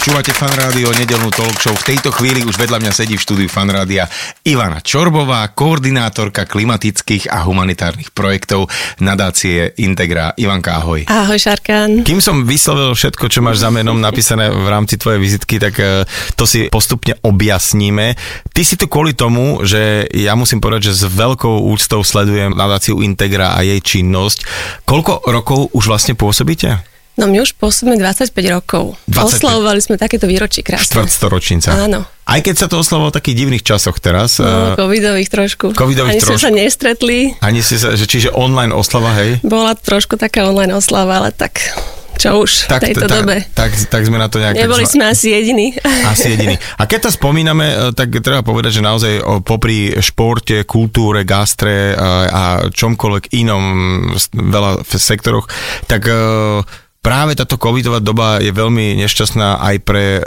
Počúvate fan rádio, nedelnú talk show. V tejto chvíli už vedľa mňa sedí v štúdiu fan rádia Ivana Čorbová, koordinátorka klimatických a humanitárnych projektov nadácie Integra. Ivanka, ahoj. Ahoj, Šarkan. Kým som vyslovil všetko, čo máš za menom napísané v rámci tvojej vizitky, tak eh, to si postupne objasníme. Ty si tu kvôli tomu, že ja musím povedať, že s veľkou úctou sledujem nadáciu Integra a jej činnosť. Koľko rokov už vlastne pôsobíte? No my už pôsobíme 25 rokov. 25. Oslavovali sme takéto výročie krásne. Štvrtstoročnica. Áno. Aj keď sa to oslavovalo v takých divných časoch teraz. No, eh, covidových trošku. Covidových Ani sme trošku. sa nestretli. Ani si sa, že čiže online oslava, hej? Bola trošku taká online oslava, ale tak čo už v tejto tak, dobe. Tak, tak, sme na to nejak... Neboli tak, sme asi jediní. Asi jediný. A keď to spomíname, e, tak treba povedať, že naozaj o, popri športe, kultúre, gastre a, a čomkoľvek inom veľa v sektoroch, tak práve táto covidová doba je veľmi nešťastná aj pre e,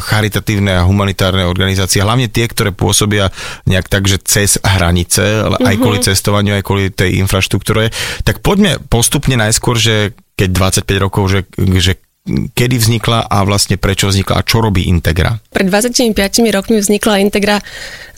charitatívne a humanitárne organizácie, hlavne tie, ktoré pôsobia nejak tak, že cez hranice, ale aj kvôli cestovaniu, aj kvôli tej infraštruktúre. Tak poďme postupne najskôr, že keď 25 rokov, že, že kedy vznikla a vlastne prečo vznikla a čo robí Integra? Pred 25 rokmi vznikla Integra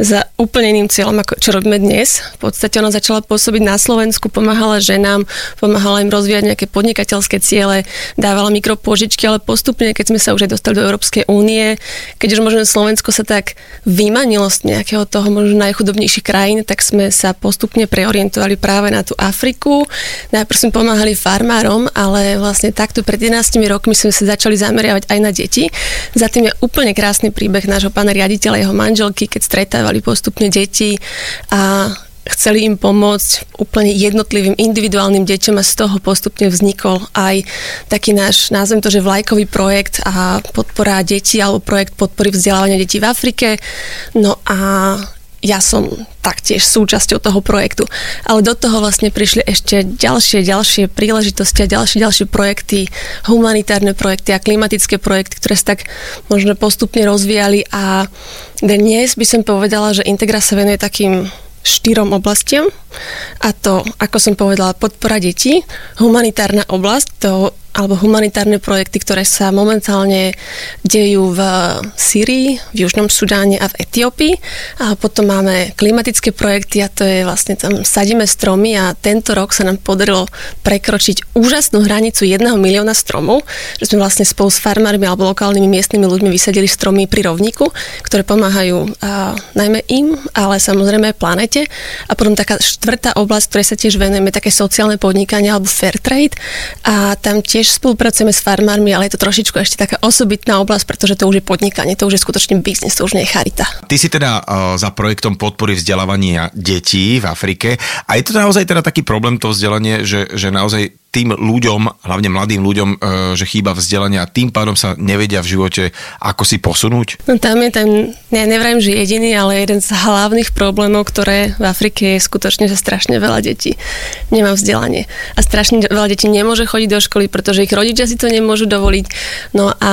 za úplne iným cieľom, ako čo robíme dnes. V podstate ona začala pôsobiť na Slovensku, pomáhala ženám, pomáhala im rozvíjať nejaké podnikateľské ciele, dávala mikropôžičky, ale postupne, keď sme sa už aj dostali do Európskej únie, keď už možno Slovensko sa tak vymanilo z nejakého toho možno najchudobnejších krajín, tak sme sa postupne preorientovali práve na tú Afriku. Najprv sme pomáhali farmárom, ale vlastne takto pred 11 rokmi sme sa začali zameriavať aj na deti. Za tým je úplne krásny príbeh nášho pána riaditeľa jeho manželky, keď stretávali postupne deti a chceli im pomôcť úplne jednotlivým individuálnym deťom a z toho postupne vznikol aj taký náš, názvem to, že vlajkový projekt a podpora detí alebo projekt podpory vzdelávania detí v Afrike. No a ja som taktiež súčasťou toho projektu. Ale do toho vlastne prišli ešte ďalšie, ďalšie príležitosti a ďalšie, ďalšie projekty, humanitárne projekty a klimatické projekty, ktoré sa tak možno postupne rozvíjali a dnes by som povedala, že Integra sa venuje takým štyrom oblastiam a to, ako som povedala, podpora detí, humanitárna oblasť, to alebo humanitárne projekty, ktoré sa momentálne dejú v Syrii, v Južnom Sudáne a v Etiópii. A potom máme klimatické projekty a to je vlastne tam sadíme stromy a tento rok sa nám podarilo prekročiť úžasnú hranicu jedného milióna stromov, že sme vlastne spolu s farmármi alebo lokálnymi miestnymi ľuďmi vysadili stromy pri rovníku, ktoré pomáhajú a, najmä im, ale samozrejme aj planete. A potom taká štvrtá oblasť, ktorej sa tiež venujeme, také sociálne podnikanie alebo fair trade. A tam tiež spolupracujeme s farmármi, ale je to trošičku ešte taká osobitná oblasť, pretože to už je podnikanie, to už je skutočne biznis, to už nie je charita. Ty si teda uh, za projektom podpory vzdelávania detí v Afrike a je to naozaj teda taký problém to vzdelanie, že, že naozaj tým ľuďom, hlavne mladým ľuďom, uh, že chýba vzdelanie a tým pádom sa nevedia v živote ako si posunúť? No tam je ten, ja nevrajím, že jediný, ale jeden z hlavných problémov, ktoré v Afrike je skutočne, že strašne veľa detí nemá vzdelanie. A strašne veľa detí nemôže chodiť do školy, pretože ich rodičia si to nemôžu dovoliť. No a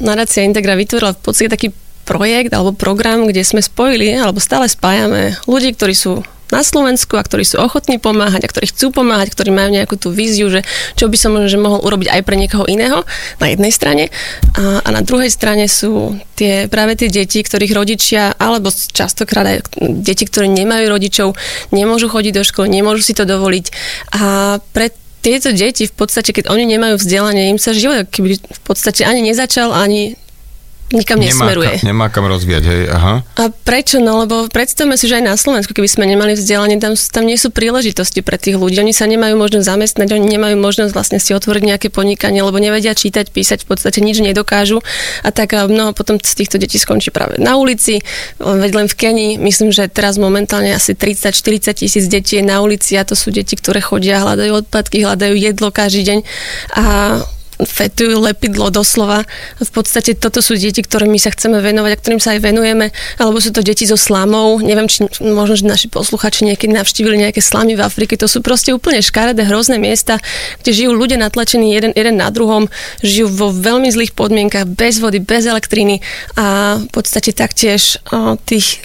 nadácia Integra vytvorila v podstate taký projekt alebo program, kde sme spojili, alebo stále spájame ľudí, ktorí sú na Slovensku a ktorí sú ochotní pomáhať a ktorí chcú pomáhať, ktorí majú nejakú tú víziu, že čo by som že mohol urobiť aj pre niekoho iného na jednej strane. A, a na druhej strane sú tie práve tie deti, ktorých rodičia alebo častokrát aj deti, ktoré nemajú rodičov, nemôžu chodiť do školy, nemôžu si to dovoliť. A pre tieto deti v podstate, keď oni nemajú vzdelanie, im sa život keby v podstate ani nezačal, ani nikam nesmeruje. Nemá, nemá kam rozvíjať, hej, aha. A prečo? No lebo predstavme si, že aj na Slovensku, keby sme nemali vzdelanie, tam, tam nie sú príležitosti pre tých ľudí. Oni sa nemajú možnosť zamestnať, oni nemajú možnosť vlastne si otvoriť nejaké podnikanie, lebo nevedia čítať, písať, v podstate nič nedokážu. A tak mnoho potom z týchto detí skončí práve na ulici. Veď len v Kenii, myslím, že teraz momentálne asi 30-40 tisíc detí je na ulici a to sú deti, ktoré chodia, hľadajú odpadky, hľadajú jedlo každý deň. A fetujú lepidlo doslova. V podstate toto sú deti, ktorými sa chceme venovať a ktorým sa aj venujeme, alebo sú to deti so slamou. Neviem, či možno, že naši posluchači niekedy navštívili nejaké slamy v Afrike. To sú proste úplne škaredé, hrozné miesta, kde žijú ľudia natlačení jeden, jeden na druhom, žijú vo veľmi zlých podmienkach, bez vody, bez elektriny a v podstate taktiež o, tých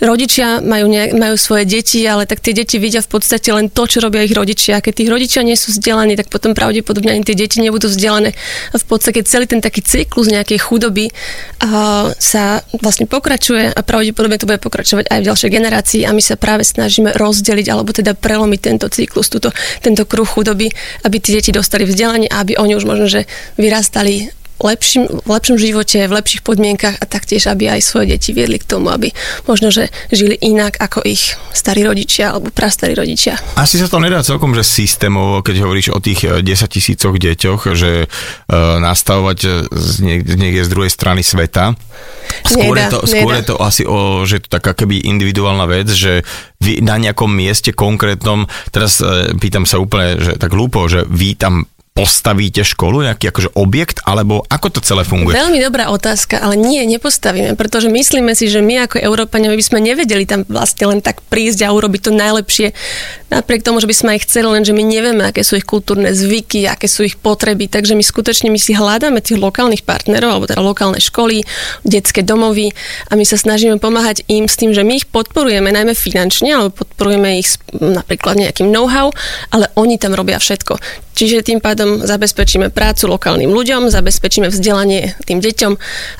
rodičia majú, ne, majú svoje deti, ale tak tie deti vidia v podstate len to, čo robia ich rodičia. Keď tých rodičia nie sú vzdelaní, tak potom pravdepodobne ani tie deti nebudú vzdelané. A v podstate celý ten taký cyklus nejakej chudoby uh, sa vlastne pokračuje a pravdepodobne to bude pokračovať aj v ďalšej generácii a my sa práve snažíme rozdeliť alebo teda prelomiť tento cyklus, túto, tento kruh chudoby, aby tie deti dostali vzdelanie a aby oni už možno, že vyrastali lepším, v lepšom živote, v lepších podmienkach a taktiež, aby aj svoje deti viedli k tomu, aby možno, že žili inak ako ich starí rodičia alebo prastarí rodičia. Asi sa to nedá celkom, že systémovo, keď hovoríš o tých 10 eh, tisícoch deťoch, že uh, nastavovať z, niek- z niekde z druhej strany sveta. Skôr, Nedá, je, to, skôr nedá. je to asi o, že to taká keby individuálna vec, že vy na nejakom mieste konkrétnom, teraz uh, pýtam sa úplne, že tak hlúpo, že vy tam postavíte školu, nejaký akože objekt, alebo ako to celé funguje? Veľmi dobrá otázka, ale nie, nepostavíme, pretože myslíme si, že my ako Európania by sme nevedeli tam vlastne len tak prísť a urobiť to najlepšie, napriek tomu, že by sme aj chceli, lenže my nevieme, aké sú ich kultúrne zvyky, aké sú ich potreby, takže my skutočne my si hľadáme tých lokálnych partnerov, alebo teda lokálne školy, detské domovy a my sa snažíme pomáhať im s tým, že my ich podporujeme najmä finančne, alebo podporujeme ich napríklad nejakým know-how, ale oni tam robia všetko. Čiže tým pádom zabezpečíme prácu lokálnym ľuďom, zabezpečíme vzdelanie tým deťom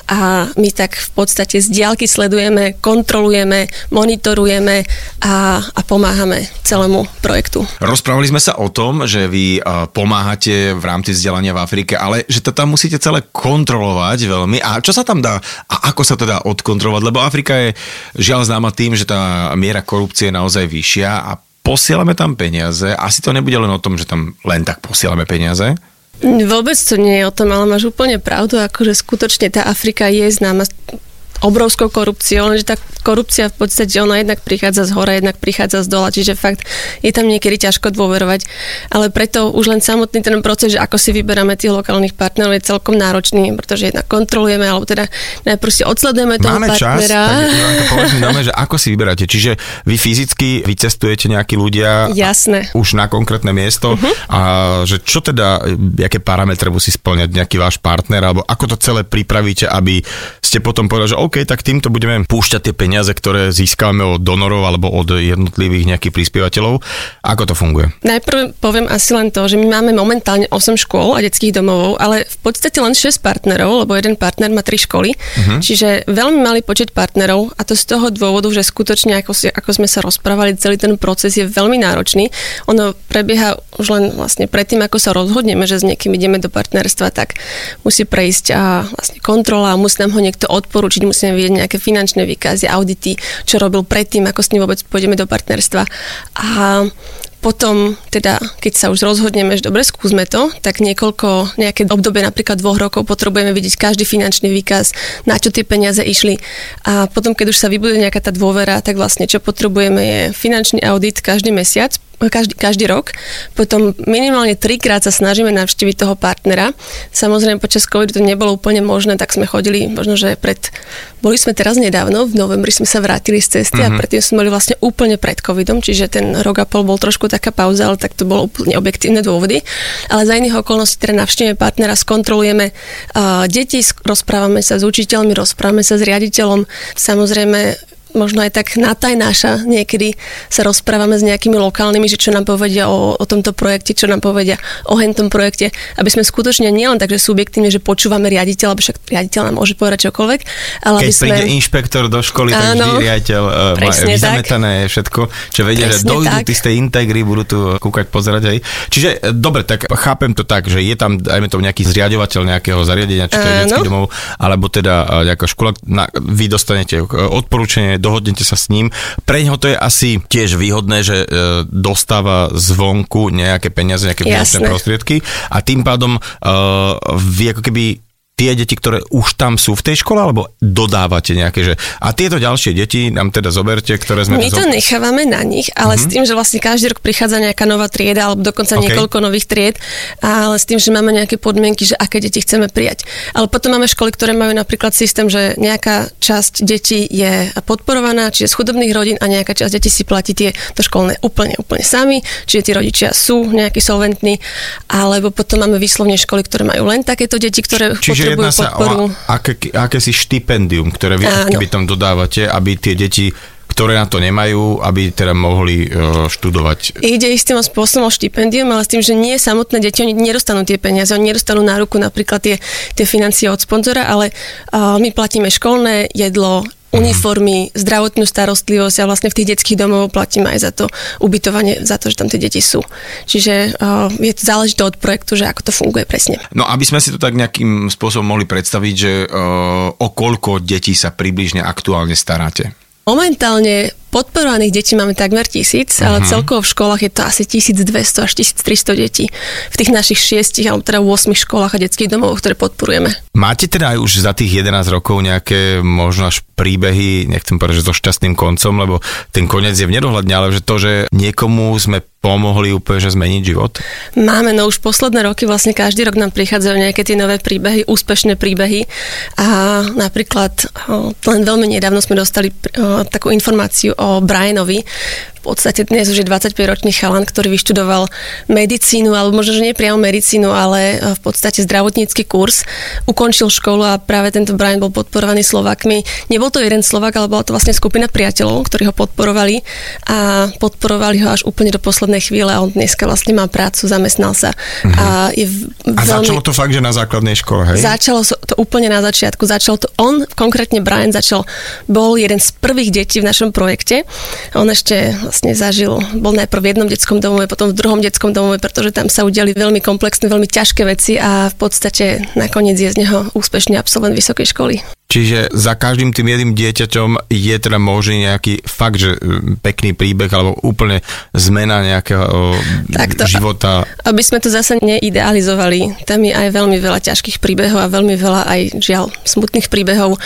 a my tak v podstate z diálky sledujeme, kontrolujeme, monitorujeme a, a pomáhame celému projektu. Rozprávali sme sa o tom, že vy uh, pomáhate v rámci vzdelania v Afrike, ale že to tam musíte celé kontrolovať veľmi. A čo sa tam dá a ako sa to dá odkontrolovať? Lebo Afrika je žiaľ známa tým, že tá miera korupcie je naozaj vyššia a posielame tam peniaze. Asi to nebude len o tom, že tam len tak posielame peniaze. Vôbec to nie je o tom, ale máš úplne pravdu, akože skutočne tá Afrika je známa obrovskou korupciou, lenže tá korupcia v podstate ona jednak prichádza z hora, jednak prichádza z dola, čiže fakt je tam niekedy ťažko dôverovať, ale preto už len samotný ten proces, že ako si vyberáme tých lokálnych partnerov je celkom náročný, pretože jednak kontrolujeme, alebo teda najprv si odsledujeme toho Máme čas, partnera. tak Ivanka, povedz mi nome, že ako si vyberáte. Čiže vy fyzicky vycestujete nejakí ľudia Jasné. už na konkrétne miesto Mhm. a že čo teda, aké parametre musí splňať nejaký váš partner, alebo ako to celé pripravíte, aby ste potom povedali, že OK, tak týmto budeme púšťať tie peniaze, ktoré získame od donorov alebo od jednotlivých nejakých prispievateľov. Ako to funguje? Najprv poviem asi len to, že my máme momentálne 8 škôl a detských domovov, ale v podstate len 6 partnerov, lebo jeden partner má 3 školy, uh-huh. čiže veľmi malý počet partnerov a to z toho dôvodu, že skutočne, ako, si, ako sme sa rozprávali, celý ten proces je veľmi náročný. Ono prebieha už len vlastne predtým, ako sa rozhodneme, že s niekým ideme do partnerstva, tak musí prejsť a vlastne kontrola, musí nám ho niekto odporučiť, musíme vidieť nejaké finančné výkazy, audity, čo robil predtým, ako s ním vôbec pôjdeme do partnerstva. A potom, teda, keď sa už rozhodneme, že dobre, skúsme to, tak niekoľko, nejaké obdobie napríklad dvoch rokov potrebujeme vidieť každý finančný výkaz, na čo tie peniaze išli. A potom, keď už sa vybuduje nejaká tá dôvera, tak vlastne čo potrebujeme je finančný audit každý mesiac, každý, každý rok. Potom minimálne trikrát sa snažíme navštíviť toho partnera. Samozrejme, počas covidu to nebolo úplne možné, tak sme chodili, možno, že pred... Boli sme teraz nedávno, v novembri sme sa vrátili z cesty mm-hmm. a predtým sme boli vlastne úplne pred covidom, čiže ten rok a pol bol trošku taká pauza, ale tak to bolo úplne objektívne dôvody. Ale za iných okolností teda navštívime partnera, skontrolujeme uh, deti, rozprávame sa s učiteľmi, rozprávame sa s riaditeľom. Samozrejme, možno aj tak natajnáša. Niekedy sa rozprávame s nejakými lokálnymi, že čo nám povedia o, o tomto projekte, čo nám povedia o hentom projekte, aby sme skutočne nielen takže subjektívne, že počúvame riaditeľa, lebo však riaditeľ nám môže povedať čokoľvek, ale Keď aby sme... príde inšpektor do školy, tak vždy riaditeľ uh, má tak. vyzametané všetko, čo vedia, že tak. tí z tej integry, budú tu kúkať, pozerať aj. Čiže e, dobre, tak chápem to tak, že je tam, dajme to, nejaký zriadovateľ nejakého zariadenia, či to je detský domov, alebo teda e, nejaká škola, na, vy dostanete e, dohodnete sa s ním. Pre ňoho to je asi tiež výhodné, že e, dostáva zvonku nejaké peniaze, nejaké finančné prostriedky a tým pádom uh, vy ako keby tie deti, ktoré už tam sú v tej škole, alebo dodávate nejaké, že a tieto ďalšie deti nám teda zoberte, ktoré sme... My to nechávame na nich, ale mm-hmm. s tým, že vlastne každý rok prichádza nejaká nová trieda, alebo dokonca okay. niekoľko nových tried, ale s tým, že máme nejaké podmienky, že aké deti chceme prijať. Ale potom máme školy, ktoré majú napríklad systém, že nejaká časť detí je podporovaná, čiže z chudobných rodín a nejaká časť detí si platí tie to školné úplne, úplne sami, čiže tí rodičia sú nejakí solventní, alebo potom máme výslovne školy, ktoré majú len takéto deti, ktoré Čiže jedná sa podporu. o aké, akési štipendium, ktoré vy keby tam dodávate, aby tie deti ktoré na to nemajú, aby teda mohli uh, študovať. Ide istým spôsobom o štipendium, ale s tým, že nie samotné deti, oni nedostanú tie peniaze, oni nedostanú na ruku napríklad tie, tie financie od sponzora, ale uh, my platíme školné jedlo, uniformy, zdravotnú starostlivosť a vlastne v tých detských domov platíme aj za to ubytovanie, za to, že tam tie deti sú. Čiže uh, je to záležité od projektu, že ako to funguje presne. No aby sme si to tak nejakým spôsobom mohli predstaviť, že uh, o koľko detí sa približne aktuálne staráte? Momentálne podporovaných detí máme takmer tisíc, uh-huh. ale mhm. celkovo v školách je to asi 1200 až 1300 detí v tých našich šiestich alebo teda 8 školách a detských domov, ktoré podporujeme. Máte teda aj už za tých 11 rokov nejaké možno až príbehy, nechcem povedať, že so šťastným koncom, lebo ten koniec je v nedohľadne, ale že to, že niekomu sme pomohli úplne že zmeniť život? Máme, no už posledné roky vlastne každý rok nám prichádzajú nejaké tie nové príbehy, úspešné príbehy a napríklad len veľmi nedávno sme dostali takú informáciu o Brianovi, podstate dnes už je 25-ročný chalan, ktorý vyštudoval medicínu, alebo možno, že nie priamo medicínu, ale eh, v podstate zdravotnícky kurz. Ukončil školu a práve tento Brian bol podporovaný Slovakmi. Nebol to jeden Slovak, ale bola to vlastne skupina priateľov, ktorí ho podporovali a podporovali ho až úplne do poslednej chvíle a on dneska vlastne má prácu, zamestnal sa. Uh-huh. A, je v, a veľmi... začalo to fakt, že na základnej škole, hej? Začalo to úplne na začiatku. Začal to on, konkrétne Brian, začal, bol jeden z prvých detí v našom projekte. On ešte vlastne zažil, bol najprv v jednom detskom domove, potom v druhom detskom domove, pretože tam sa udiali veľmi komplexné, veľmi ťažké veci a v podstate nakoniec je z neho úspešný absolvent vysokej školy. Čiže za každým tým jedným dieťaťom je teda možný nejaký fakt, že pekný príbeh alebo úplne zmena nejakého Takto, života. Aby sme to zase neidealizovali, tam je aj veľmi veľa ťažkých príbehov a veľmi veľa aj žiaľ smutných príbehov,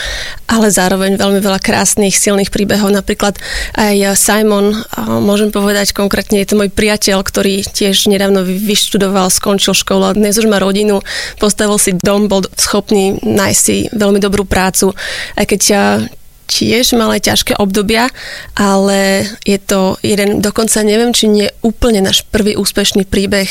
ale zároveň veľmi veľa krásnych, silných príbehov. Napríklad aj Simon, môžem povedať konkrétne, je to môj priateľ, ktorý tiež nedávno vyštudoval, skončil školu a dnes už má rodinu, postavil si dom, bol schopný nájsť si veľmi dobrú prácu aj keď tiež mal aj ťažké obdobia, ale je to jeden, dokonca neviem, či nie úplne náš prvý úspešný príbeh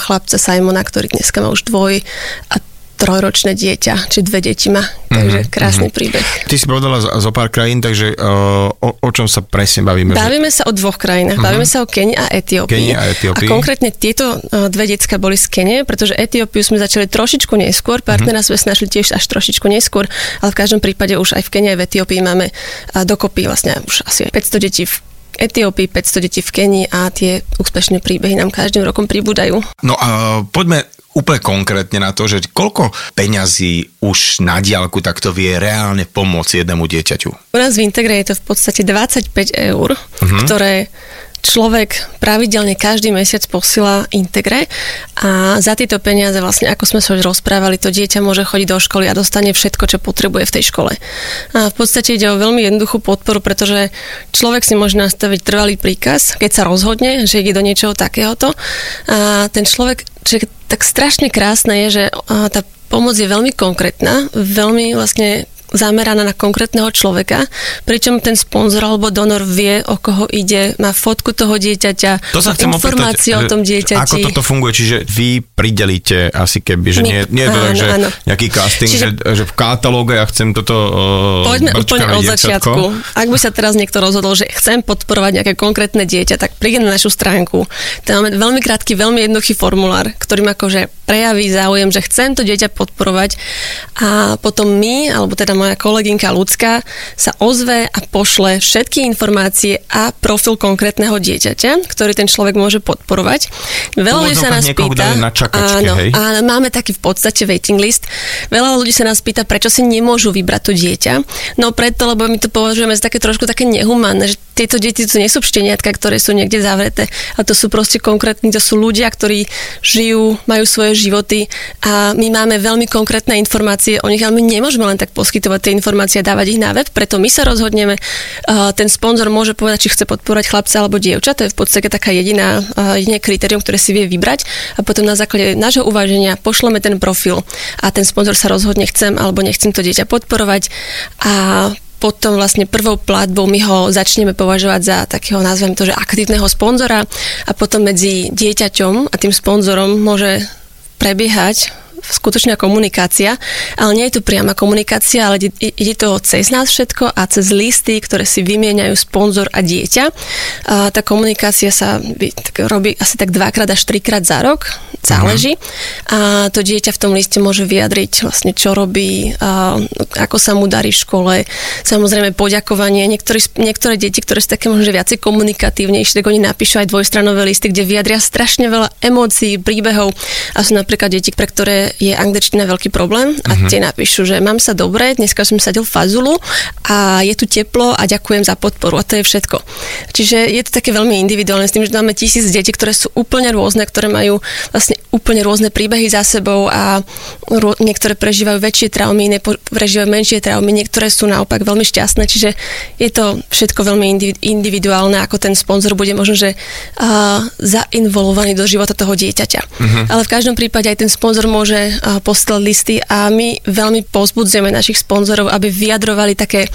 chlapca Simona, ktorý dneska má už dvoj a trojročné dieťa, či dve deti má. Takže mm-hmm. krásny mm-hmm. príbeh. Ty si povedala zo pár krajín, takže uh, o, o čom sa presne bavíme? Bavíme že... sa o dvoch krajinách. Mm-hmm. Bavíme sa o Keni a Etiópii. Keni a Etiópii. A konkrétne tieto uh, dve decka boli z Kene, pretože Etiópiu sme začali trošičku neskôr, partnera mm-hmm. sme našli tiež až trošičku neskôr, ale v každom prípade už aj v Kene aj v Etiópii máme uh, dokopy vlastne už asi 500 detí v Etiópii, 500 detí v Kenii a tie úspešné príbehy nám každým rokom pribúdajú. No a poďme úplne konkrétne na to, že koľko peňazí už na diálku takto vie reálne pomôcť jednému dieťaťu? U nás v Integre je to v podstate 25 eur, uh-huh. ktoré človek pravidelne každý mesiac posila Integre a za tieto peniaze vlastne, ako sme sa už rozprávali, to dieťa môže chodiť do školy a dostane všetko, čo potrebuje v tej škole. A v podstate ide o veľmi jednoduchú podporu, pretože človek si môže nastaviť trvalý príkaz, keď sa rozhodne, že ide do niečoho takéhoto. A ten človek, že tak strašne krásne je, že tá pomoc je veľmi konkrétna, veľmi vlastne zameraná na konkrétneho človeka, pričom ten sponzor alebo donor vie, o koho ide, má fotku toho dieťaťa, to sa chcem informáciu opýtať, o tom dieťati. Ako toto funguje? Čiže vy pridelíte asi keby, že nie, nie tak, že áno. nejaký casting, Čiže, že, že v katalóge ja chcem toto uh, Poďme úplne od začiatku. Ak by sa teraz niekto rozhodol, že chcem podporovať nejaké konkrétne dieťa, tak príde na našu stránku. Tam máme veľmi krátky, veľmi jednoduchý formulár, ktorým akože prejaví záujem, že chcem to dieťa podporovať a potom my, alebo teda moja kolegynka ľudská sa ozve a pošle všetky informácie a profil konkrétneho dieťaťa, ktorý ten človek môže podporovať. Veľa ľudí sa nás pýta, na čakačke, áno, hej? áno, máme taký v podstate waiting list. Veľa ľudí sa nás pýta, prečo si nemôžu vybrať to dieťa. No preto, lebo my to považujeme za také trošku také nehumánne, že tieto deti to nie sú šteniatka, ktoré sú niekde zavreté, a to sú proste konkrétni, to sú ľudia, ktorí žijú, majú svoje životy a my máme veľmi konkrétne informácie o nich, ale my nemôžeme len tak poskytovať tie informácie a dávať ich na web, preto my sa rozhodneme. Ten sponzor môže povedať, či chce podporovať chlapca alebo dievča, to je v podstate taká jediná, jediné kritérium, ktoré si vie vybrať. A potom na základe nášho uváženia pošleme ten profil a ten sponzor sa rozhodne chcem alebo nechcem to dieťa podporovať. A potom vlastne prvou platbou my ho začneme považovať za takého, nazvem to, že aktívneho sponzora. A potom medzi dieťaťom a tým sponzorom môže prebiehať skutočná komunikácia, ale nie je to priama komunikácia, ale ide to cez nás všetko a cez listy, ktoré si vymieňajú sponzor a dieťa. A tá komunikácia sa robí asi tak dvakrát až trikrát za rok, záleží. A to dieťa v tom liste môže vyjadriť vlastne, čo robí, a ako sa mu darí v škole, samozrejme poďakovanie. Niektorí, niektoré deti, ktoré sú také možno viacej komunikatívnejšie, tak oni napíšu aj dvojstranové listy, kde vyjadria strašne veľa emócií, príbehov a sú napríklad deti, pre ktoré je angličtina veľký problém a uh-huh. tie napíšu, že mám sa dobre, dneska som sadil fazulu a je tu teplo a ďakujem za podporu a to je všetko. Čiže je to také veľmi individuálne s tým, že máme tisíc detí, ktoré sú úplne rôzne, ktoré majú vlastne úplne rôzne príbehy za sebou a ro- niektoré prežívajú väčšie traumy, iné prežívajú menšie traumy, niektoré sú naopak veľmi šťastné, čiže je to všetko veľmi individuálne, ako ten sponzor bude možno, že uh, zainvolovaný do života toho dieťaťa. Uh-huh. Ale v každom prípade aj ten sponzor môže poslať listy a my veľmi pozbudzujeme našich sponzorov, aby vyjadrovali také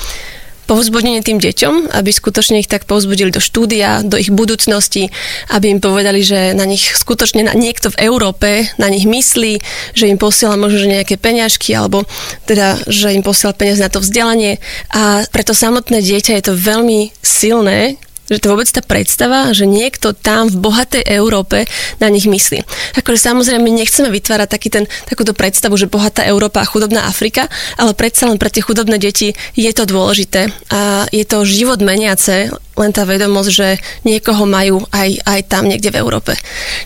povzbudenie tým deťom, aby skutočne ich tak povzbudili do štúdia, do ich budúcnosti, aby im povedali, že na nich skutočne na, niekto v Európe na nich myslí, že im posiela možno nejaké peňažky alebo teda, že im posiela peniaze na to vzdelanie. A preto samotné dieťa je to veľmi silné, že to vôbec tá predstava, že niekto tam v bohatej Európe na nich myslí. Akože samozrejme nechceme vytvárať taký ten, takúto predstavu, že bohatá Európa a chudobná Afrika, ale predsa len pre tie chudobné deti je to dôležité a je to život meniace, len tá vedomosť, že niekoho majú aj, aj tam niekde v Európe.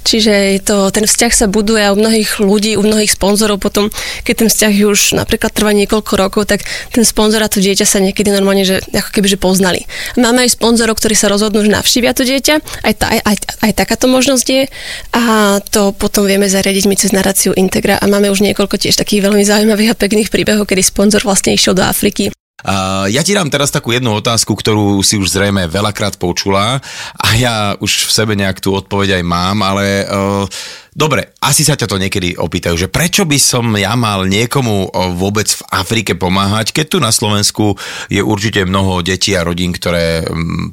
Čiže to, ten vzťah sa buduje a u mnohých ľudí, u mnohých sponzorov potom, keď ten vzťah už napríklad trvá niekoľko rokov, tak ten sponzor a to dieťa sa niekedy normálne, že ako keby že poznali. Máme aj sponzorov, ktorí sa rozhodnú, že navštívia to dieťa, aj, tá, aj, aj, aj takáto možnosť je a to potom vieme zariadiť my cez naráciu Integra a máme už niekoľko tiež takých veľmi zaujímavých a pekných príbehov, kedy sponzor vlastne išiel do Afriky Uh, ja ti dám teraz takú jednu otázku, ktorú si už zrejme veľakrát počula a ja už v sebe nejak tú odpoveď aj mám, ale uh, dobre, asi sa ťa to niekedy opýtajú, že prečo by som ja mal niekomu uh, vôbec v Afrike pomáhať, keď tu na Slovensku je určite mnoho detí a rodín, ktoré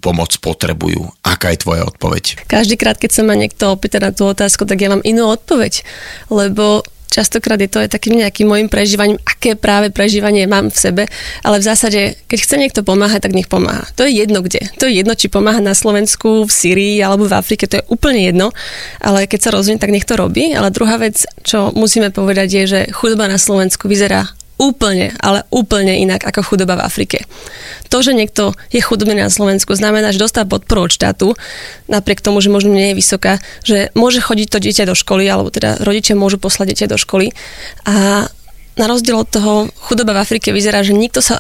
pomoc potrebujú. Aká je tvoja odpoveď? Každý krát, keď sa ma niekto opýta na tú otázku, tak ja mám inú odpoveď, lebo častokrát je to aj takým nejakým môjim prežívaním, aké práve prežívanie mám v sebe, ale v zásade, keď chce niekto pomáhať, tak nech pomáha. To je jedno kde. To je jedno, či pomáha na Slovensku, v Syrii alebo v Afrike, to je úplne jedno, ale keď sa rozhodne, tak nech to robí. Ale druhá vec, čo musíme povedať, je, že chudoba na Slovensku vyzerá úplne, ale úplne inak ako chudoba v Afrike. To, že niekto je chudobný na Slovensku, znamená, že dostáva podporu od štátu, napriek tomu, že možno nie je vysoká, že môže chodiť to dieťa do školy, alebo teda rodičia môžu poslať dieťa do školy. A na rozdiel od toho, chudoba v Afrike vyzerá, že nikto sa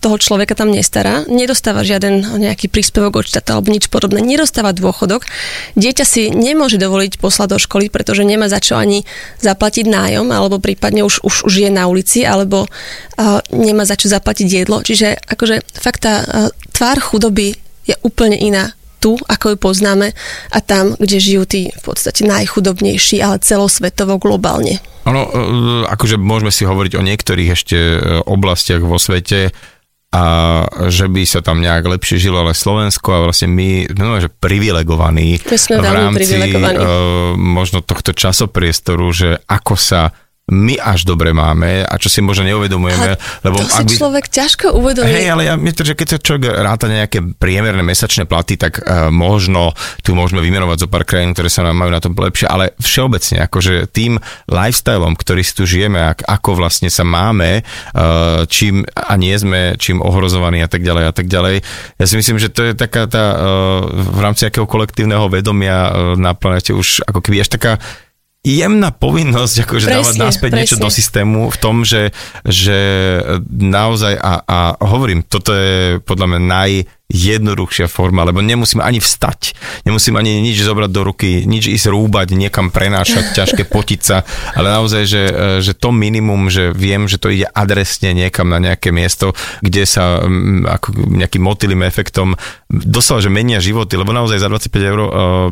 toho človeka tam nestará, nedostáva žiaden nejaký príspevok od štátu alebo nič podobné, nedostáva dôchodok. Dieťa si nemôže dovoliť poslať do školy, pretože nemá za čo ani zaplatiť nájom, alebo prípadne už, už, už je na ulici, alebo uh, nemá za čo zaplatiť jedlo. Čiže akože fakt tá uh, tvár chudoby je úplne iná tu, ako ju poznáme, a tam, kde žijú tí v podstate najchudobnejší, ale celosvetovo globálne. Ono, akože môžeme si hovoriť o niektorých ešte oblastiach vo svete, a že by sa tam nejak lepšie žilo, ale Slovensko a vlastne my sme že privilegovaní v rámci uh, možno tohto časopriestoru, že ako sa my až dobre máme a čo si možno neuvedomujeme. Ale lebo to si by... človek ťažko uvedomí. Hej, ale ja myslím, že keď sa človek ráta nejaké priemerné mesačné platy, tak uh, možno tu môžeme vymenovať zo pár krajín, ktoré sa nám majú na tom lepšie, ale všeobecne, akože tým lifestyleom, ktorý si tu žijeme, ak, ako vlastne sa máme, uh, čím a nie sme, čím ohrozovaní a tak ďalej a tak ďalej. Ja si myslím, že to je taká tá uh, v rámci akého kolektívneho vedomia uh, na planete už ako keby až taká jemná povinnosť akože presne, dávať naspäť presne. niečo do systému v tom, že, že naozaj a, a hovorím, toto je podľa mňa naj jednoduchšia forma, lebo nemusím ani vstať, nemusím ani nič zobrať do ruky, nič ísť rúbať, niekam prenášať, ťažké potiť sa, ale naozaj, že, že to minimum, že viem, že to ide adresne niekam na nejaké miesto, kde sa ako nejakým motýlým efektom doslova, že menia životy, lebo naozaj za 25 eur uh,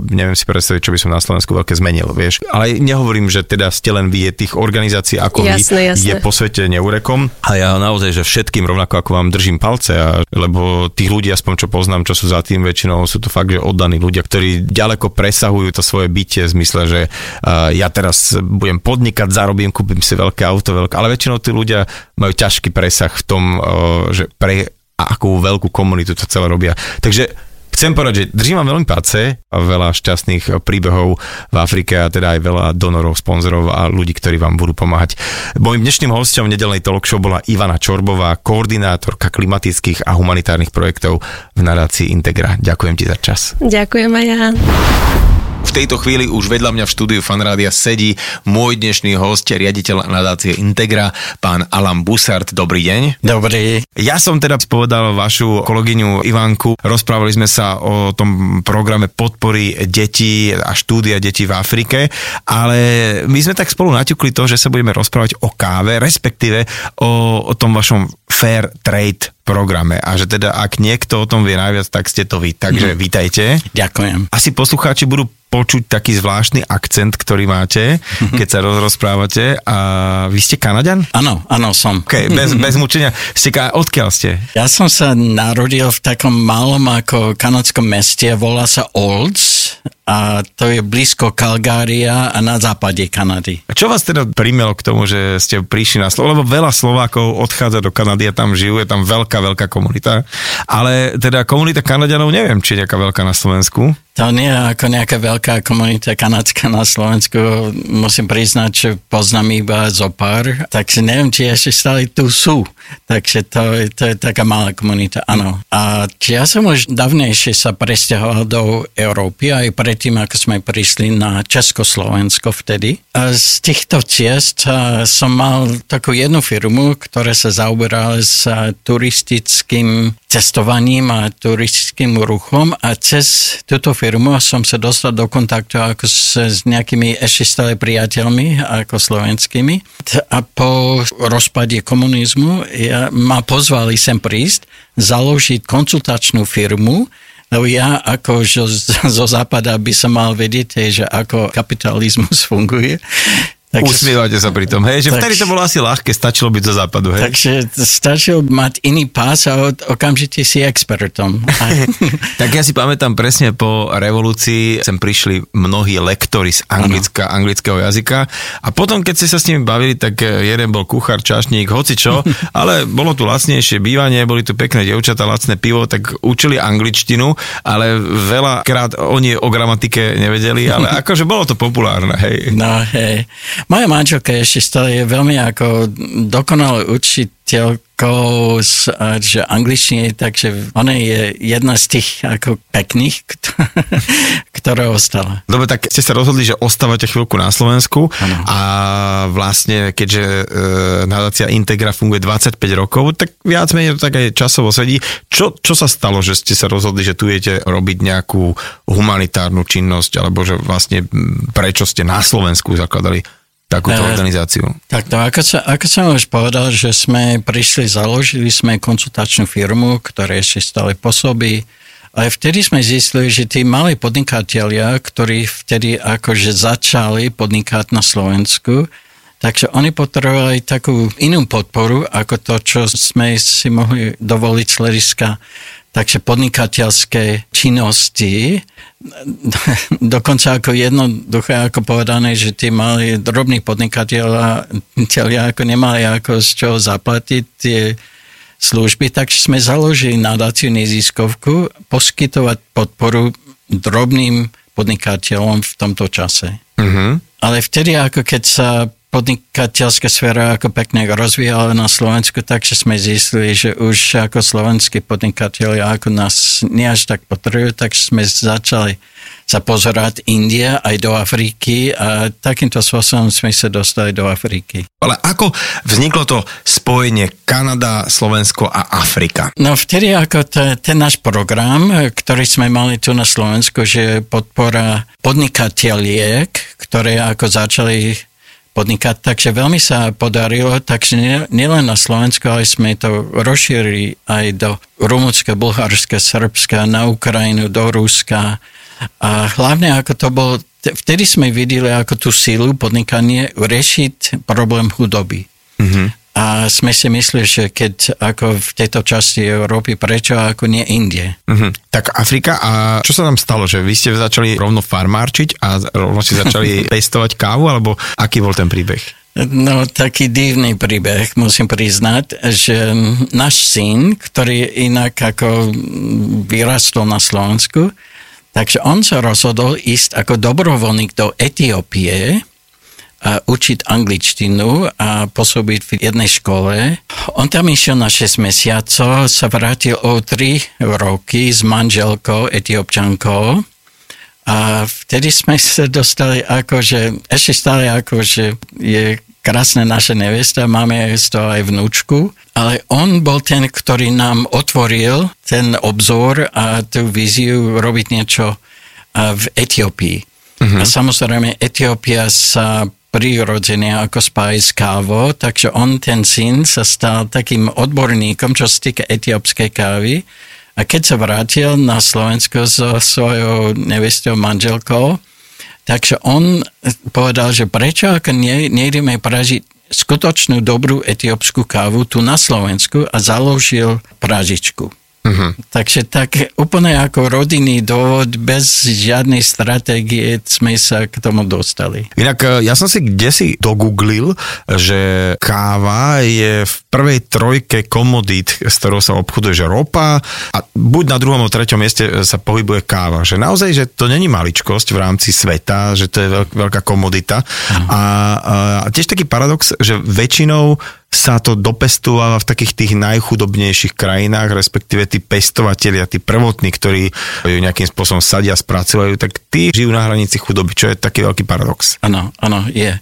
neviem si predstaviť, čo by som na Slovensku veľké zmenil, vieš. Ale nehovorím, že teda ste len vy, je tých organizácií ako jasné, vy jasné. je po svete neurekom a ja naozaj, že všetkým rovnako ako vám držím palce, a, lebo tých ľudí aspoň čo poznám, čo sú za tým väčšinou, sú to fakt, že oddaní ľudia, ktorí ďaleko presahujú to svoje bytie v zmysle, že uh, ja teraz budem podnikať, zarobím, kúpim si veľké auto, veľké, ale väčšinou tí ľudia majú ťažký presah v tom, uh, že pre akú veľkú komunitu to celé robia. Takže Chcem povedať, že držím vám veľmi palce a veľa šťastných príbehov v Afrike a teda aj veľa donorov, sponzorov a ľudí, ktorí vám budú pomáhať. Mojím dnešným hostom nedelnej talk show bola Ivana Čorbová, koordinátorka klimatických a humanitárnych projektov v nadácii Integra. Ďakujem ti za čas. Ďakujem aj ja. V tejto chvíli už vedľa mňa v štúdiu Fanrádia sedí môj dnešný host, riaditeľ nadácie Integra, pán Alan Busart. Dobrý deň. Dobrý. Ja som teda spovedal vašu kolegyňu Ivanku. Rozprávali sme sa o tom programe podpory detí a štúdia detí v Afrike, ale my sme tak spolu naťukli to, že sa budeme rozprávať o káve, respektíve o, o tom vašom fair trade programe a že teda ak niekto o tom vie najviac, tak ste to vy. Takže mm. vítajte. Ďakujem. Asi poslucháči budú počuť taký zvláštny akcent, ktorý máte, keď sa rozprávate. A vy ste Kanaďan? Áno, áno, som. Okay, bez, bez mučenia. Ste, odkiaľ ste? Ja som sa narodil v takom malom ako kanadskom meste, volá sa Olds a to je blízko Calgária a na západe Kanady. A čo vás teda primelo k tomu, že ste prišli na Slovo? Lebo veľa Slovákov odchádza do Kanady a tam žijú, je tam veľká, veľká komunita. Ale teda komunita Kanadianov neviem, či je nejaká veľká na Slovensku. To nie je ako nejaká veľká komunita kanadská na Slovensku. Musím priznať, že poznám iba zo pár, takže neviem, či ešte stále tu sú. Takže to, to je taká malá komunita, áno. A ja som už dávnejšie sa presťahoval do Európy, aj predtým, ako sme prišli na Československo vtedy. A z týchto ciest som mal takú jednu firmu, ktorá sa zaoberala s turistickým cestovaním a turistickým ruchom a cez túto firmu som sa dostal do kontaktu ako s, s nejakými ešte stále priateľmi ako slovenskými a po rozpade komunizmu ja, ma pozvali sem prísť, založiť konsultačnú firmu, lebo ja ako zo, zo západa by som mal vedieť, že ako kapitalizmus funguje. Takže, Usmievate sa pri tom, hej? Že tak, vtedy to bolo asi ľahké, stačilo byť zo západu, hej? Takže stačilo mať iný pás a od, okamžite si expertom. tak ja si pamätám presne po revolúcii, sem prišli mnohí lektori z anglicka, anglického jazyka a potom, keď ste sa s nimi bavili, tak eh, jeden bol kuchár, čašník, hoci čo, ale bolo tu lacnejšie bývanie, boli tu pekné dievčatá, lacné pivo, tak učili angličtinu, ale veľakrát oni o gramatike nevedeli, ale akože bolo to populárne, hej? No, hej. Moja manželka ešte stále je veľmi ako dokonalý učiteľkou z že angličtiny, takže ona je jedna z tých ako pekných, ktorá ostala. Dobre, tak ste sa rozhodli, že ostávate chvíľku na Slovensku ano. a vlastne, keďže e, nadácia Integra funguje 25 rokov, tak viac menej to tak aj časovo sedí. Čo, čo sa stalo, že ste sa rozhodli, že tu idete robiť nejakú humanitárnu činnosť, alebo že vlastne prečo ste na Slovensku zakladali takúto uh, organizáciu? Tak to, ako, sa, ako som už povedal, že sme prišli, založili sme konsultačnú firmu, ktorá ešte stále pôsobí. Ale vtedy sme zistili, že tí malí podnikatelia, ktorí vtedy akože začali podnikať na Slovensku, takže oni potrebovali takú inú podporu, ako to, čo sme si mohli dovoliť z hľadiska takže podnikateľské činnosti, dokonca ako jednoduché ako povedané, že tí mali drobní podnikatelia ako nemali ako z čoho zaplatiť tie služby, takže sme založili nadáciu neziskovku poskytovať podporu drobným podnikateľom v tomto čase. Uh-huh. Ale vtedy, ako keď sa podnikateľská sféra ako pekne rozvíjala na Slovensku, takže sme zistili, že už ako slovenskí podnikatelia ako nás nie až tak potrebujú, takže sme začali sa pozerať India aj do Afriky a takýmto spôsobom sme sa dostali do Afriky. Ale ako vzniklo to spojenie Kanada, Slovensko a Afrika? No vtedy ako t- ten náš program, ktorý sme mali tu na Slovensku, že podpora podnikateľiek, ktoré ako začali podnikať. Takže veľmi sa podarilo, takže nielen na Slovensku, ale sme to rozšírili aj do Rumunska, Bulharska, Srbska, na Ukrajinu, do Ruska. A hlavne ako to bolo, vtedy sme videli ako tú sílu podnikanie riešiť problém chudoby. Mm-hmm. A sme si mysleli, že keď ako v tejto časti Európy, prečo ako nie Indie? Uh-huh. Tak Afrika a čo sa tam stalo? Že vy ste začali rovno farmárčiť a rovno si začali pestovať kávu, alebo aký bol ten príbeh? No, taký divný príbeh, musím priznať, že náš syn, ktorý inak ako vyrastol na Slovensku, takže on sa rozhodol ísť ako dobrovoľník do Etiópie, a učiť angličtinu a pôsobiť v jednej škole. On tam išiel na 6 mesiacov, sa vrátil o 3 roky s manželkou, etiopčankou a vtedy sme sa dostali akože, ešte stále akože je krásne naše nevesta, máme z toho aj vnúčku, ale on bol ten, ktorý nám otvoril ten obzor a tú víziu robiť niečo v Etiópii. Uh-huh. A samozrejme, Etiópia sa prirodzene ako spáj s takže on, ten syn, sa stal takým odborníkom, čo sa týka etiópskej kávy. A keď sa vrátil na Slovensko so svojou nevestou manželkou, takže on povedal, že prečo ako ne, nejdeme pražiť skutočnú dobrú etiópsku kávu tu na Slovensku a založil pražičku. Uh-huh. Takže tak úplne ako rodinný dôvod, bez žiadnej stratégie sme sa k tomu dostali. Inak e, ja som si kde si dogooglil, že káva je v prvej trojke komodít, s ktorou sa obchoduje, že ropa a buď na druhom alebo treťom mieste e, sa pohybuje káva. Že naozaj, že to není maličkosť v rámci sveta, že to je veľká komodita. Uh-huh. A, a tiež taký paradox, že väčšinou sa to dopestováva v takých tých najchudobnejších krajinách, respektíve tí pestovatelia, tí prvotní, ktorí ju nejakým spôsobom sadia, spracovajú, tak tí žijú na hranici chudoby, čo je taký veľký paradox. Áno, áno, je.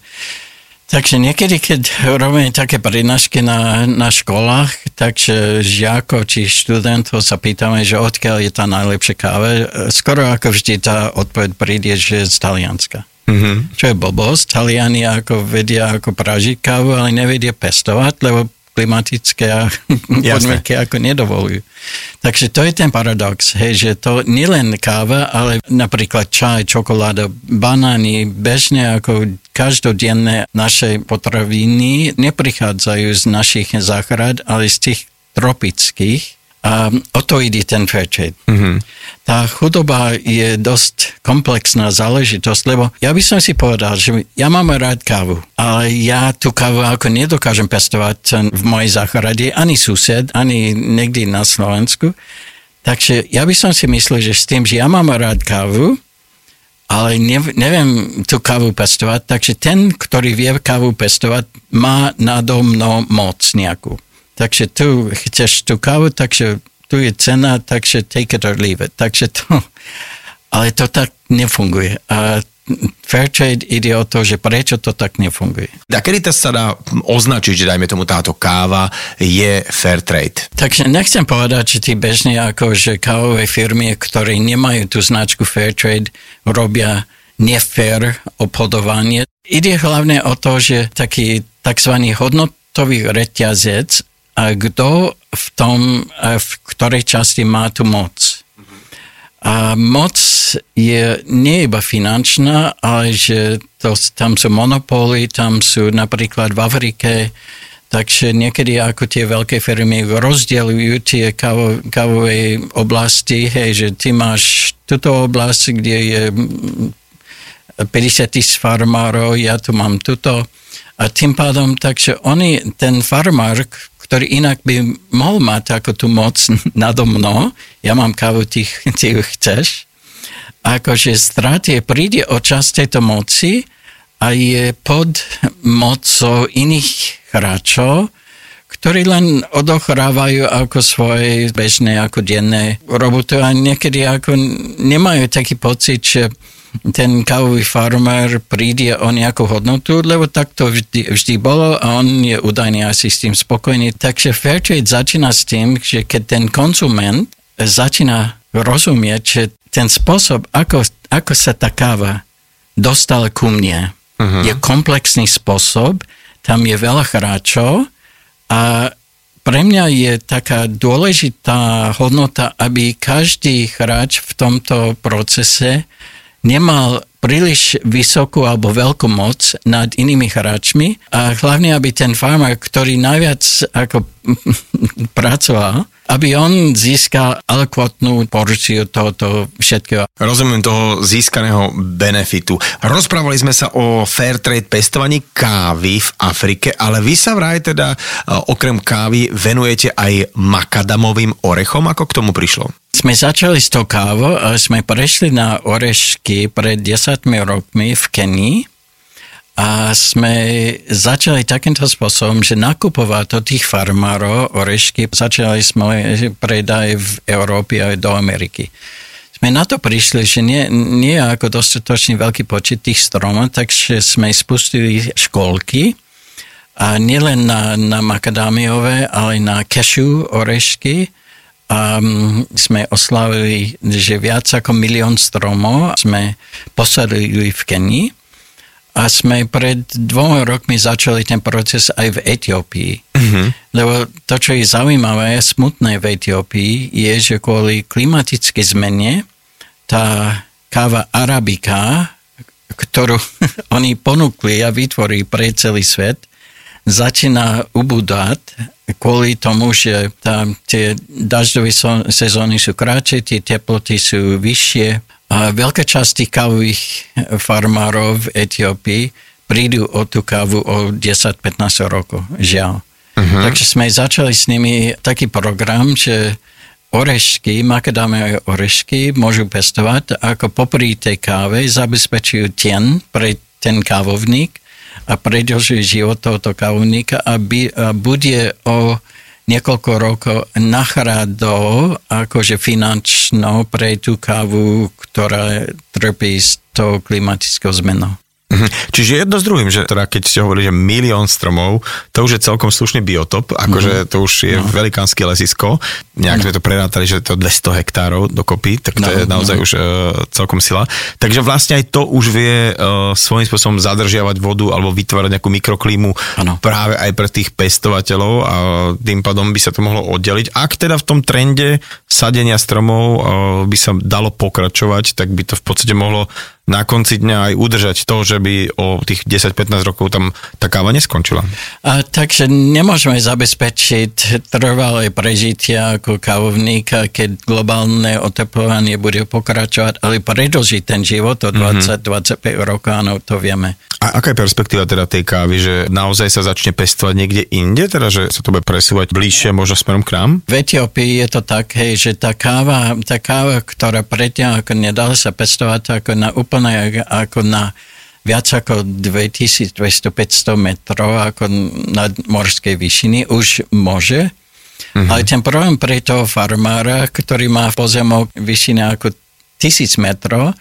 Takže niekedy, keď robíme také prednášky na, na školách, takže žiakov či študentov sa pýtame, že odkiaľ je tá najlepšia káva, skoro ako vždy tá odpoveď príde, že z Talianska. Mm-hmm. Čo je blbosť. Taliani ako vedia ako pražiť kávu, ale nevedia pestovať, lebo klimatické podmienky ako nedovolujú. Takže to je ten paradox, hej, že to nielen káva, ale napríklad čaj, čokoláda, banány, bežne ako každodenné naše potraviny neprichádzajú z našich záhrad, ale z tých tropických a o to ide ten fair trade. Mm-hmm. Tá chudoba je dosť komplexná záležitosť, lebo ja by som si povedal, že ja mám rád kávu, ale ja tú kávu ako nedokážem pestovať v mojej záchrade, ani sused, ani niekde na Slovensku. Takže ja by som si myslel, že s tým, že ja mám rád kávu, ale neviem tú kávu pestovať, takže ten, ktorý vie kávu pestovať, má nado mnou moc nejakú. Takže tu chceš tú kávu, takže tu je cena, takže take it or leave it. Takže to, ale to tak nefunguje. A fair trade ide o to, že prečo to tak nefunguje. A kedy to sa dá označiť, že dajme tomu táto káva je fair trade? Takže nechcem povedať, že tí bežní ako, že kávové firmy, ktoré nemajú tú značku fair trade, robia nefair obchodovanie. Ide hlavne o to, že taký tzv. hodnotový reťazec kto v tom, v ktorej časti má tu moc. A moc je nie iba finančná, ale že to, tam sú monopóly, tam sú napríklad v Afrike, Takže niekedy ako tie veľké firmy rozdeľujú tie kávo, kávové oblasti, hej, že ty máš túto oblasť, kde je 50 tisíc farmárov, ja tu mám tuto. A tým pádom, takže oni, ten farmár, ktorý inak by mohol mať ako tú moc nado mnou, ja mám kávu, ty, ty ju chceš, akože stratie, príde o časť tejto moci a je pod mocou iných hráčov, ktorí len odochrávajú ako svoje bežné, ako denné roboty a niekedy ako nemajú taký pocit, že ten kávový farmer príde o nejakú hodnotu, lebo tak to vždy, vždy bolo a on je údajne asi s tým spokojný. Takže Fairtrade začína s tým, že keď ten konzument začína rozumieť, že ten spôsob, ako, ako sa tá káva dostala ku mne, uh-huh. je komplexný spôsob, tam je veľa hráčov a pre mňa je taká dôležitá hodnota, aby každý hráč v tomto procese nemal príliš vysokú alebo veľkú moc nad inými hráčmi a hlavne, aby ten farmer, ktorý najviac ako pracoval, aby on získal alkvotnú porciu tohoto všetkého. Rozumiem toho získaného benefitu. Rozprávali sme sa o fair trade pestovaní kávy v Afrike, ale vy sa vraj teda e, okrem kávy venujete aj makadamovým orechom. Ako k tomu prišlo? Sme začali s tou kávou a sme prešli na orešky pred 10 rokmi v Kenii a sme začali takýmto spôsobom, že nakupovať od tých farmárov orešky začali sme predaj v Európe aj do Ameriky. Sme na to prišli, že nie, nie je ako dostatočný veľký počet tých stromov, takže sme spustili školky, a nielen na, na makadámiové, ale na cashew orešky, a mm, sme oslavili, že viac ako milión stromov sme posadili v Kenii a sme pred dvoma rokmi začali ten proces aj v Etiópii. Mm-hmm. Lebo to, čo je zaujímavé, smutné v Etiópii, je, že kvôli klimatickej zmene tá káva arabika, ktorú oni ponúkli a vytvorili pre celý svet, začína ubúdať kvôli tomu, že tam tie dažďové sezóny sú kratšie, tie teploty sú vyššie a veľká časť tých kávových farmárov v Etiópii prídu o tú kávu o 10-15 rokov, žiaľ. Uh-huh. Takže sme začali s nimi taký program, že orešky, makadamové orešky môžu pestovať, ako popri tej káve zabezpečujú tien pre ten kávovník a predlží život tohoto kávovníka a, by, a bude o niekoľko rokov nachrádol akože finančno pre tú kávu, ktorá trpí s tou klimatickou zmenou. Mhm. Čiže jedno s druhým, že teda keď ste hovorili, že milión stromov, to už je celkom slušný biotop, akože mhm. to už je no. velikánske lesisko, nejak no. sme to prerátali, že to 200 hektárov dokopy, tak to no, je naozaj no. už uh, celkom sila. Takže vlastne aj to už vie uh, svojím spôsobom zadržiavať vodu alebo vytvárať nejakú mikroklímu ano. práve aj pre tých pestovateľov a tým pádom by sa to mohlo oddeliť. Ak teda v tom trende sadenia stromov uh, by sa dalo pokračovať, tak by to v podstate mohlo na konci dňa aj udržať to, že by o tých 10-15 rokov tam tá káva neskončila. A, takže nemôžeme zabezpečiť trvalé prežitie ako kávovníka, keď globálne oteplovanie bude pokračovať, ale predlžiť ten život o 20-25 mm-hmm. rokov, áno, to vieme. A aká je perspektíva teda tej kávy, že naozaj sa začne pestovať niekde inde, teda že sa to bude presúvať bližšie možno smerom k nám? V Etiópii je to tak, hej, že tá káva, tá káva, ktorá predtým ako nedala sa pestovať ako na úplne úplne ako na viac ako 2200-500 metrov ako nad morskej vyšiny už môže. Mm-hmm. Ale ten problém pre toho farmára, ktorý má pozemok vyšiny ako 1000 metrov,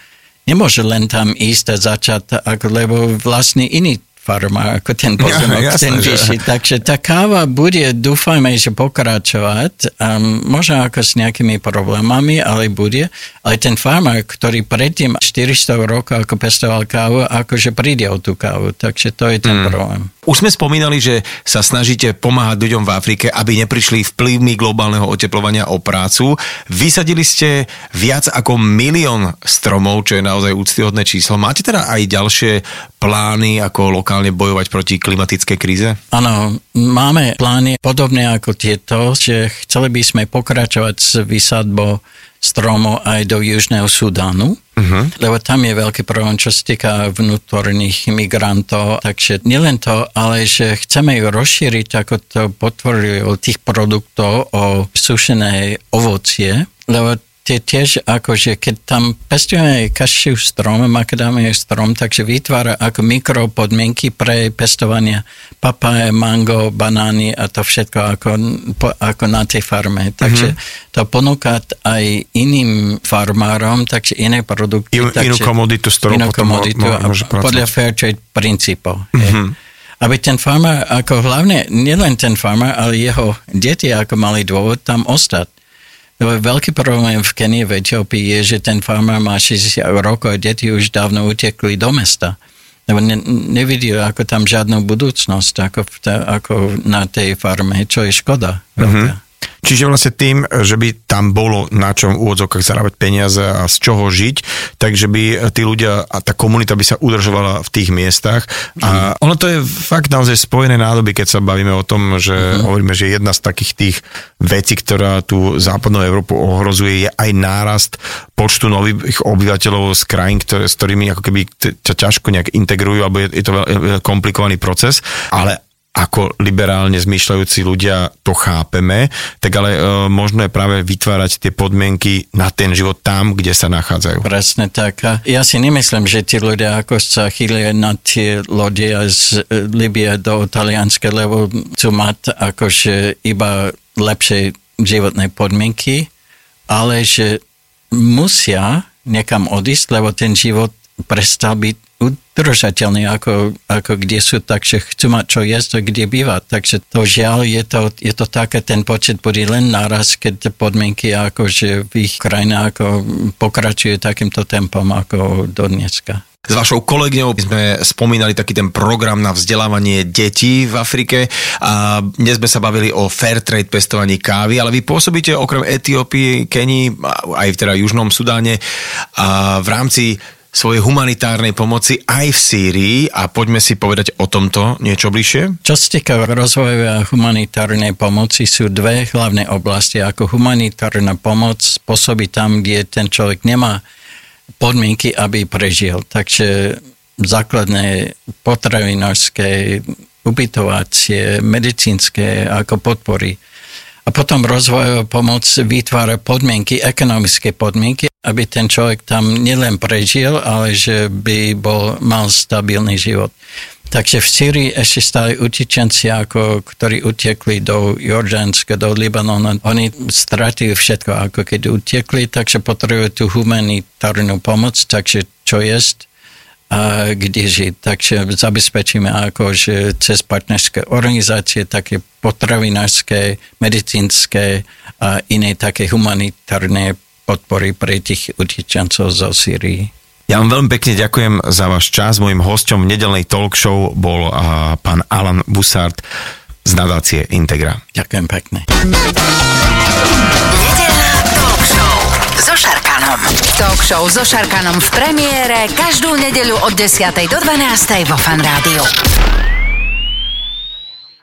nemôže len tam ísť a začať, ako, lebo vlastne iný farma, ako ten pozemok, ja, ten vyšší. Takže tá káva bude, dúfajme, že pokračovať, um, možno ako s nejakými problémami, ale bude. Ale ten farmár, ktorý predtým 400 rokov ako pestoval kávu, akože príde o tú kávu. Takže to je ten hmm. problém. Už sme spomínali, že sa snažíte pomáhať ľuďom v Afrike, aby neprišli vplyvmi globálneho oteplovania o prácu. Vysadili ste viac ako milión stromov, čo je naozaj úctyhodné číslo. Máte teda aj ďalšie plány, ako lokálne bojovať proti klimatickej kríze? Áno, máme plány podobné ako tieto, že chceli by sme pokračovať s vysadbou stromov aj do Južného Sudánu, uh-huh. lebo tam je veľký problém, čo sa týka vnútorných migrantov. Takže nielen to, ale že chceme ju rozšíriť, ako to potvrdili tých produktov o sušené ovocie, lebo tie tiež akože keď tam pestujeme kašiu strom, makadamie strom, takže vytvára ako mikropodmienky pre pestovanie papaje, mango, banány a to všetko ako, ako na tej farme. Takže mm-hmm. to ponúka aj iným farmárom, takže iné produkty. In, takže, inú komoditu, s ktorou inú komoditu mo, mo, podľa fair trade princípov. Mm-hmm. Aby ten farmár, ako hlavne, nielen ten farmár, ale jeho deti ako mali dôvod tam ostať. Veľký problém v Kenii, v Etiópii je, že ten farmár má 60 rokov a deti už dávno utekli do mesta. Lebo ne, nevidí ako tam žiadnu budúcnosť ako, v ako na tej farme, čo je škoda. Mm-hmm. Čiže vlastne tým, že by tam bolo na čom v úvodzokách zarábať peniaze a z čoho žiť, takže by tí ľudia a tá komunita by sa udržovala v tých miestach. A ono to je fakt naozaj spojené nádoby, keď sa bavíme o tom, že uh-huh. hovoríme, že jedna z takých tých vecí, ktorá tu západnú Európu ohrozuje, je aj nárast počtu nových obyvateľov z krajín, ktoré, s ktorými ako keby ťa ťažko nejak integrujú, alebo je, je to komplikovaný proces, ale ako liberálne zmýšľajúci ľudia to chápeme, tak ale e, možno je práve vytvárať tie podmienky na ten život tam, kde sa nachádzajú. Presne tak. Ja si nemyslím, že tí ľudia ako sa chýlia na tie lode z e, Libie do Talianska, lebo chcú mať akože iba lepšie životné podmienky, ale že musia niekam odísť, lebo ten život prestal byť udržateľný, ako, ako kde sú, takže chcú mať čo jesť a kde bývať. Takže to žiaľ, je to, je to také, ten počet bude len naraz, keď podmienky akože v ich krajine ako pokračuje takýmto tempom ako do dneska. S vašou kolegňou sme spomínali taký ten program na vzdelávanie detí v Afrike a dnes sme sa bavili o fair trade pestovaní kávy, ale vy pôsobíte okrem Etiópie, Kenii, aj v teda Južnom Sudáne a v rámci svojej humanitárnej pomoci aj v Sýrii a poďme si povedať o tomto niečo bližšie. Čo sa týka rozvojovej a humanitárnej pomoci sú dve hlavné oblasti. Ako humanitárna pomoc spôsobí tam, kde ten človek nemá podmienky, aby prežil. Takže základné potravinárske, ubytovacie, medicínske ako podpory a potom rozvojová pomoc vytvára podmienky, ekonomické podmienky, aby ten človek tam nielen prežil, ale že by bol, mal stabilný život. Takže v Syrii ešte stále utečenci, ako, ktorí utekli do Jordánska, do Libanonu, oni stratili všetko, ako keď utekli, takže potrebujú tú humanitárnu pomoc, takže čo jest, a kde žiť. Takže zabezpečíme ako, že cez partnerské organizácie, také potravinárske, medicínske a iné také humanitárne podpory pre tých utečencov zo Syrii. Ja vám veľmi pekne ďakujem za váš čas. Mojím hosťom v nedelnej talk show bol uh, pán Alan Busart z nadácie Integra. Ďakujem pekne. Šarkanom. Talk show so Šarkanom v premiére každú nedeľu od 10. do 12. vo Fan Rádiu.